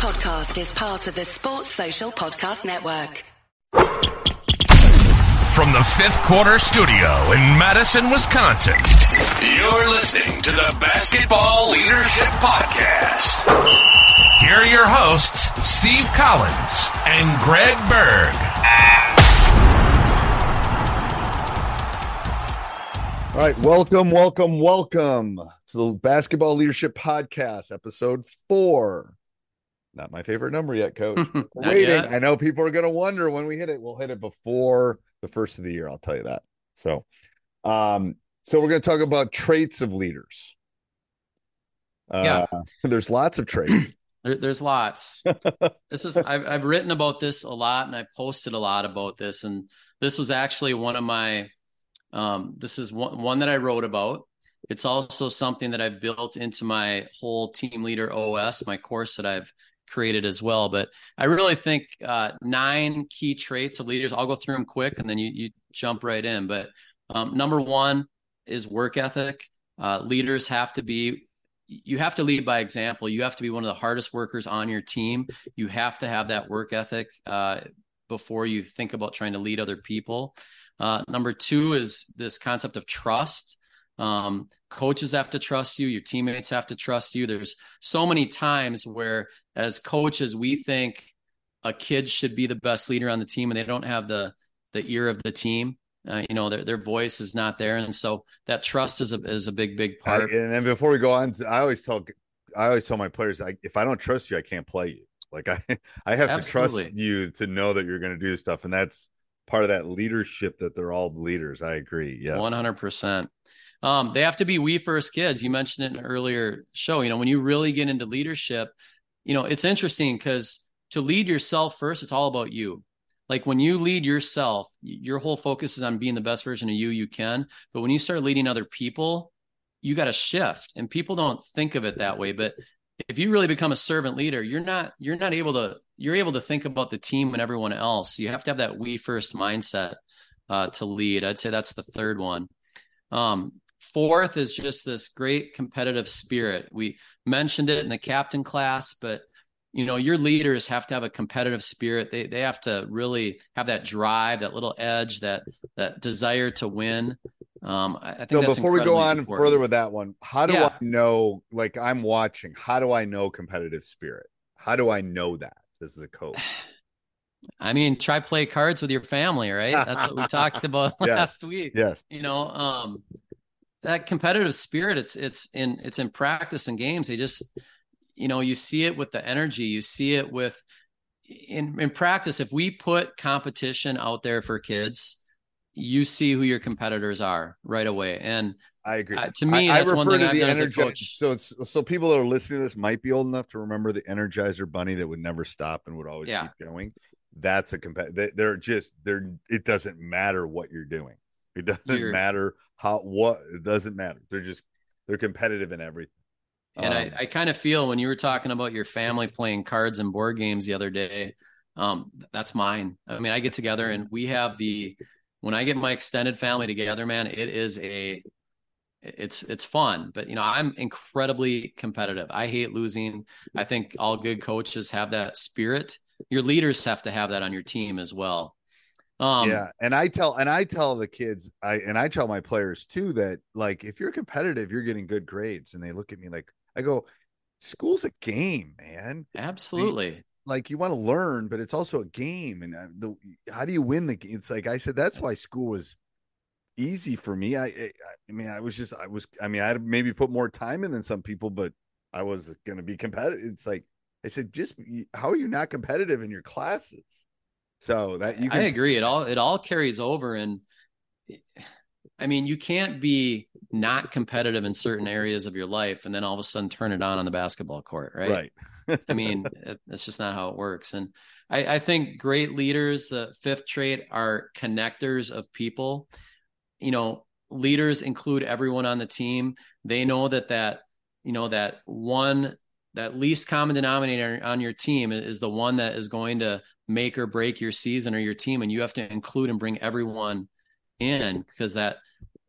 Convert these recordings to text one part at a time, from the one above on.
podcast is part of the Sports Social Podcast Network. From the fifth quarter studio in Madison, Wisconsin, you're listening to the Basketball Leadership Podcast. Here are your hosts, Steve Collins and Greg Berge. All right, welcome, welcome, welcome to the Basketball Leadership Podcast, episode four. Not my favorite number yet, Coach. Waiting. yet. I know people are going to wonder when we hit it. We'll hit it before the first of the year. I'll tell you that. So, um, so we're going to talk about traits of leaders. Uh, there's lots of traits. There, there's lots. this is I've I've written about this a lot, and I posted a lot about this. And this was actually one of my. Um, this is one one that I wrote about. It's also something that I've built into my whole team leader OS, my course that I've created as well. But I really think uh, nine key traits of leaders. I'll go through them quick, and then you you jump right in. But um, number one is work ethic. Uh, leaders have to be you have to lead by example. You have to be one of the hardest workers on your team. You have to have that work ethic uh, before you think about trying to lead other people. Uh, number two is this concept of trust. Um, coaches have to trust you. Your teammates have to trust you. There's so many times where, as coaches, we think a kid should be the best leader on the team, and they don't have the the ear of the team. Uh, you know, their their voice is not there, and so that trust is a is a big big I, part. and then before we go on, I always tell I always tell my players, I, if I don't trust you, I can't play you. Like I, I have to trust you to know that you're going to do this stuff, and that's part of that leadership that they're all leaders. I agree. Yes, One hundred percent. Um, they have to be we first kids. You mentioned it in an earlier show. You know, when you really get into leadership, you know, it's interesting because to lead yourself first, it's all about you. Like when you lead yourself, your whole focus is on being the best version of you you can. But when you start leading other people, you got to shift. And people don't think of it that way. But if you really become a servant leader, you're not you're not able to you're able to think about the team and everyone else. You have to have that we first mindset uh, to lead. I'd say that's the third one. Um, fourth is just this great competitive spirit. We mentioned it in the captain class, but you know your leaders have to have a competitive spirit. They they have to really have that drive, that little edge, that that desire to win. Um, I, think So before we go on important. further with that one, how do Yeah. I know? Like I'm watching, how do I know competitive spirit? How do I know that this is a coach? I mean, try play cards with your family, right? That's what we talked about Yes. last week. Yes, you know um that competitive spirit it's it's in it's in practice and games they just you know you see it with the energy you see it with in in practice if we put competition out there for kids you see who your competitors are right away and I agree. uh, to me I, I one refer thing to i've the done Energizer- So it's so people that are listening to this might be old enough to remember the Energizer Bunny that would never stop and would always Yeah. keep going. That's a competitive. They're just they're. It doesn't matter what you're doing. It doesn't You're- matter how what. It doesn't matter. They're just they're competitive in everything. And Um, I, I kind of feel when you were talking about your family playing cards and board games the other day, um, that's mine. I mean, I get together and we have the when I get my extended family together, man, it is a it's it's fun. But you know, I'm incredibly competitive. I hate losing. I think all good coaches have that spirit. Your leaders have to have that on your team as well. Um, yeah, and I tell and I tell the kids, I and I tell my players too that like if you're competitive, you're getting good grades, and they look at me like I go, school's a game, man. absolutely. Like you want to learn, but it's also a game, and uh, the how do you win the game? It's like I said, that's why school was easy for me. I, I, I mean, I was just, I was, I mean, I had maybe put more time in than some people, but I was going to be competitive. It's like I said, just how are you not competitive in your classes? So that you, can, I agree. It all it all carries over, and I mean, you can't be not competitive in certain areas of your life, and then all of a sudden turn it on on the basketball court, right? right? I mean, that's just not how it works. And I, I think great leaders, the fifth trait, are connectors of people. You know, leaders include everyone on the team. They know that that you know that one that least common denominator on your team is the one that is going to make or break your season or your team, and you have to include and bring everyone in because that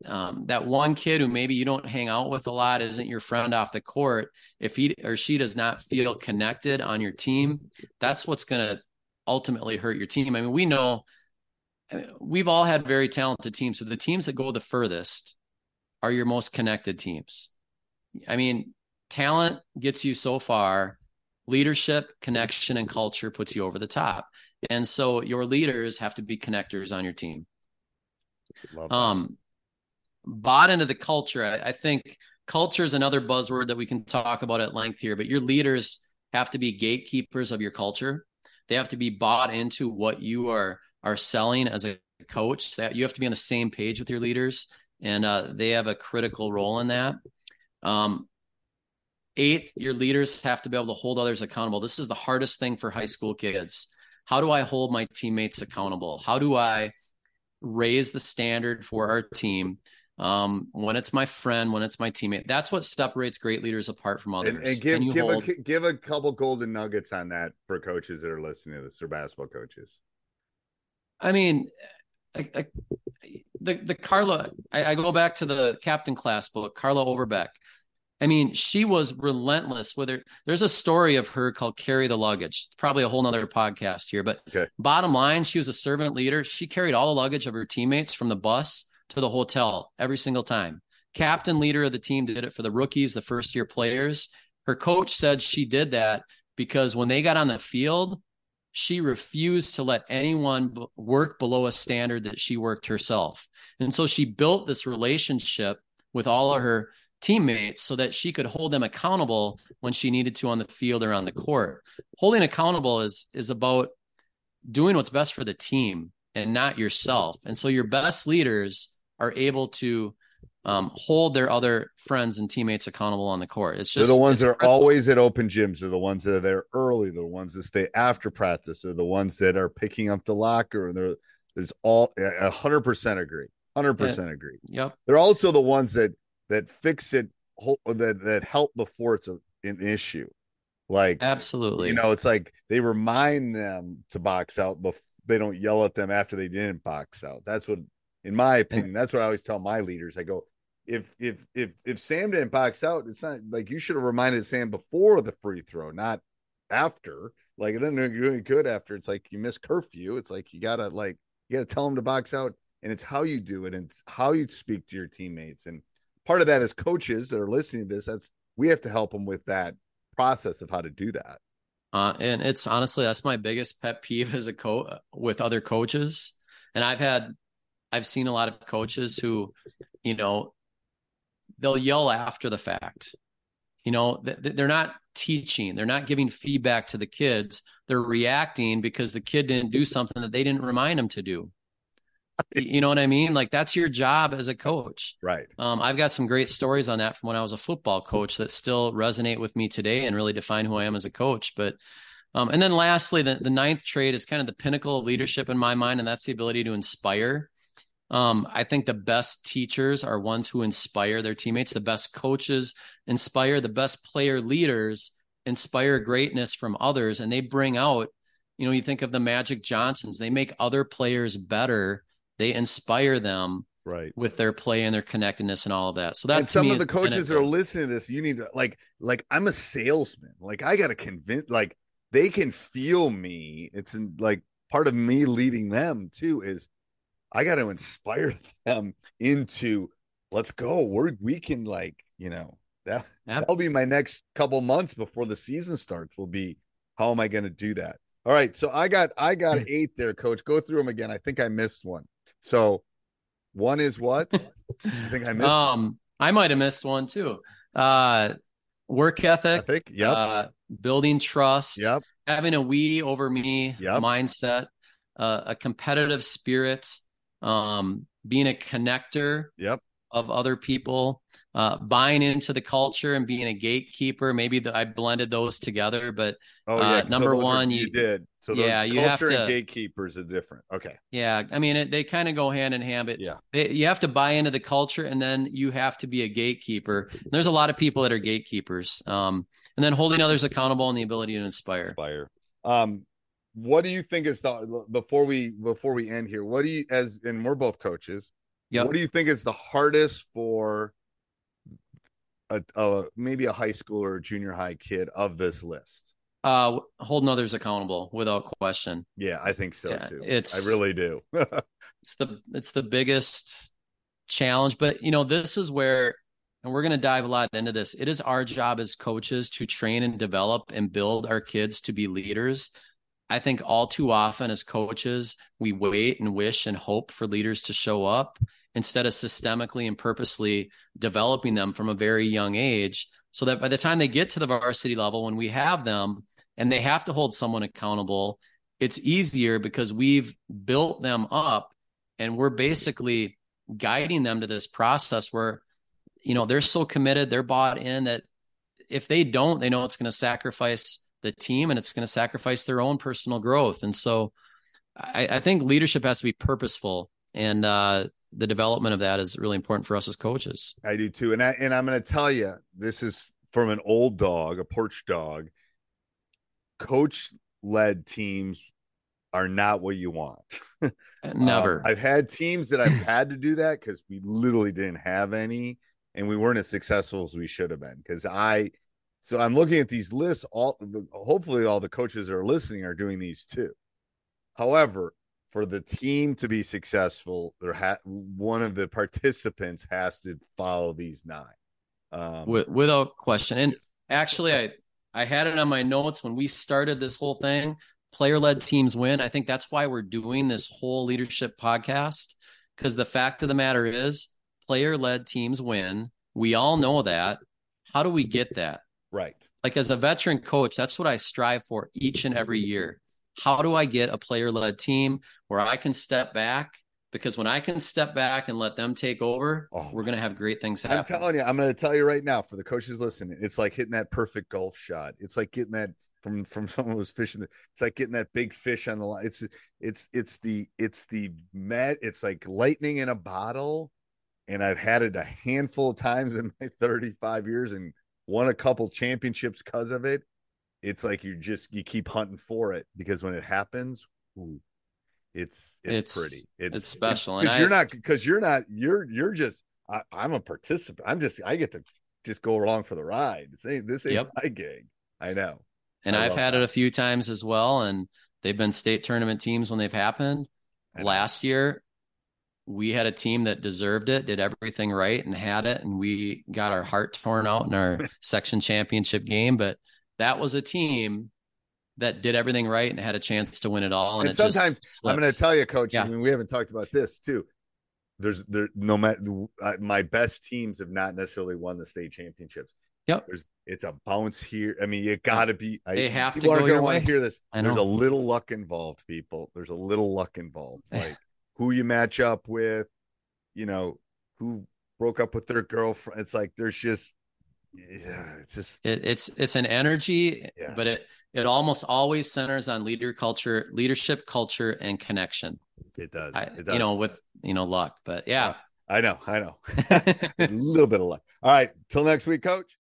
um, that one kid who maybe you don't hang out with a lot isn't your friend off the court. If he or she does not feel connected on your team that's what's going to ultimately hurt your team. I mean we know we've all had very talented teams but the teams that go the furthest are your most connected teams. I mean talent gets you so far leadership connection and culture puts you over the top and so your leaders have to be connectors on your team um bought into the culture. I, I think culture is another buzzword that we can talk about at length here, but your leaders have to be gatekeepers of your culture. They have to be bought into what you are are selling as a coach. That you have to be on the same page with your leaders, and uh, they have a critical role in that. Um, eighth, your leaders have to be able to hold others accountable. This is the hardest thing for high school kids. How do I hold my teammates accountable? How do I raise the standard for our team um, when it's my friend, when it's my teammate. That's what separates great leaders apart from others. And, and give give hold... a give a couple golden nuggets on that for coaches that are listening to this or basketball coaches. I mean, I, I, the the Carla. I, I, go back to the Captain Class book, Carla Overbeck. I mean, she was relentless with her. There's a story of her called Carry the Luggage. Probably a whole nother podcast here. But okay. bottom line, she was a servant leader. She carried all the luggage of her teammates from the bus to the hotel every single time. Captain leader of the team did it for the rookies, the first year players. Her coach said she did that because when they got on the field, she refused to let anyone work below a standard that she worked herself. And so she built this relationship with all of her teammates so that she could hold them accountable when she needed to on the field or on the court. Holding accountable is is about doing what's best for the team and not yourself. And so your best leaders are able to um, hold their other friends and teammates accountable on the court. It's just they're the ones that are always at open gyms. They're the ones that are there early. They're the ones that stay after practice. They're the ones that are picking up the locker. They're there's all a hundred percent agree. Hundred percent agree. Yep. They're also the ones that that fix it that that help before it's a, an issue. Like absolutely, you know, it's like they remind them to box out, but they don't yell at them after they didn't box out. That's what in my opinion. That's what I always tell my leaders. I go, if if if if Sam didn't box out, it's not like you should have reminded Sam before the free throw, not after. Like it doesn't do any good after. It's like you miss curfew. It's like you gotta like you gotta tell them to box out, and it's how you do it, and it's how you speak to your teammates. And part of that is coaches that are listening to this. That's we have to help them with that process of how to do that. Uh, and it's honestly that's my biggest pet peeve as a coach with other coaches. And I've had I've seen a lot of coaches who, you know, they'll yell after the fact. You know, they're not teaching, they're not giving feedback to the kids. They're reacting because the kid didn't do something that they didn't remind them to do. You know what I mean? Like that's your job as a coach. Right. Um, I've got some great stories on that from when I was a football coach that still resonate with me today and really define who I am as a coach. But um, and then lastly, the, the ninth trait is kind of the pinnacle of leadership in my mind, and that's the ability to inspire. Um, I think the best teachers are ones who inspire their teammates. The best coaches inspire. The best player leaders inspire greatness from others, and they bring out. You know, you think of the Magic Johnsons. They make other players better. They inspire them right with their play and their connectedness and all of that so that's some of the coaches are listening to this you need to like like i'm a salesman like i gotta convince like they can feel me it's in, like part of me leading them too is I got to inspire them into let's go. We're we can like you know that that'll be my next couple months before the season starts. Will be how am I going to do that? All right, so I got I got hmm. eight there, coach. Go through them again. I think I missed one. So one is what? I think I missed. Um. I might have missed one too. Uh, work ethic. Ethic. Yep. Uh, building trust. Yep. Having a we over me yep. mindset. Uh, a competitive spirit um, being a connector yep. of other people, uh, buying into the culture and being a gatekeeper. Maybe the, I blended those together, but oh, yeah, uh, number one, you, you, did. So yeah, you have to. gatekeepers are different. Okay. Yeah, I mean, it, they kind of go hand in hand, but yeah, they, you have to buy into the culture, and then you have to be a gatekeeper. And there's a lot of people that are gatekeepers, um, and then holding others accountable and the ability to inspire. Inspire. Um, what do you think is the before we before we end here what do you as and we're both coaches Yep. What do you think is the hardest for a, a maybe a high school or junior high kid of this list? Uh, holding others accountable without question. Yeah, I think so Yeah, too. it's- I really do. It's the it's the biggest challenge. But you know, this is where, and we're going to dive a lot into this. It is our job as coaches to train and develop and build our kids to be leaders. I think all too often as coaches, we wait and wish and hope for leaders to show up instead of systemically and purposely developing them from a very young age so that by the time they get to the varsity level, when we have them and they have to hold someone accountable, it's easier because we've built them up and we're basically guiding them to this process where you know they're so committed they're bought in that if they don't they know it's going to sacrifice the team and it's going to sacrifice their own personal growth. And so I, I think leadership has to be purposeful and uh, the development of that is really important for us as coaches I do too. And I and I'm going to tell you, this is from an old dog, a porch dog. Coach led teams are not what you want. never Um, I've had teams that I've had to do that because we literally didn't have any, and we weren't as successful as we should have been. Because I, so I'm looking at these lists. All hopefully, all the coaches that are listening are doing these too. However, for the team to be successful, there ha- one of the participants has to follow these nine. Um, Wi- without question. And actually, I I had it on my notes when we started this whole thing. Player led teams win. I think that's why we're doing this whole leadership podcast because the fact of the matter is, player led teams win. We all know that. How do we get that? right. Like as a veteran coach, that's what I strive for each and every year. How do I get a player led team where I can step back? Because when I can step back and let them take over, Oh, we're going to have great things happen. I'm telling you, I'm going to tell you right now for the coaches listening, it's like hitting that perfect golf shot. It's like getting that from from someone who's fishing. It's like getting that big fish on the line. It's it's it's the it's the met. It's like lightning in a bottle. And I've had it a handful of times in my 35 years and won a couple championships because of it. It's like you just you keep hunting for it because when it happens, ooh, it's it's, It's- pretty. it's special, and because you're not because you're not you're you're just I, I'm a participant. I'm just I get to just go along for the ride. This ain't this ain't Yep. my gig. I know. And I I've had that. it a few times as well. And they've been state tournament teams when they've happened. Last year, we had a team that deserved it, did everything right, and had it. And we got our heart torn out in our section championship game. But that was a team that did everything right and had a chance to win it all. And, And it just sometimes I'm going to tell you, Coach. Yeah. I mean, we haven't talked about this too. There's there no matter uh, my best teams have not necessarily won the state championships. Yep. There's it's a bounce here. I mean, you got to be. I, They have to go your way. hear this. I There's a little luck involved, people. There's a little luck involved, like who you match up with. You know who broke up with their girlfriend. It's like there's just yeah, it's just It, it's it's an energy, Yeah. but it it almost always centers on leader culture, leadership culture, and connection. it does. I, it does. you know, with you know luck. But yeah. I know, I know. a little bit of luck. All right, till next week, Coach.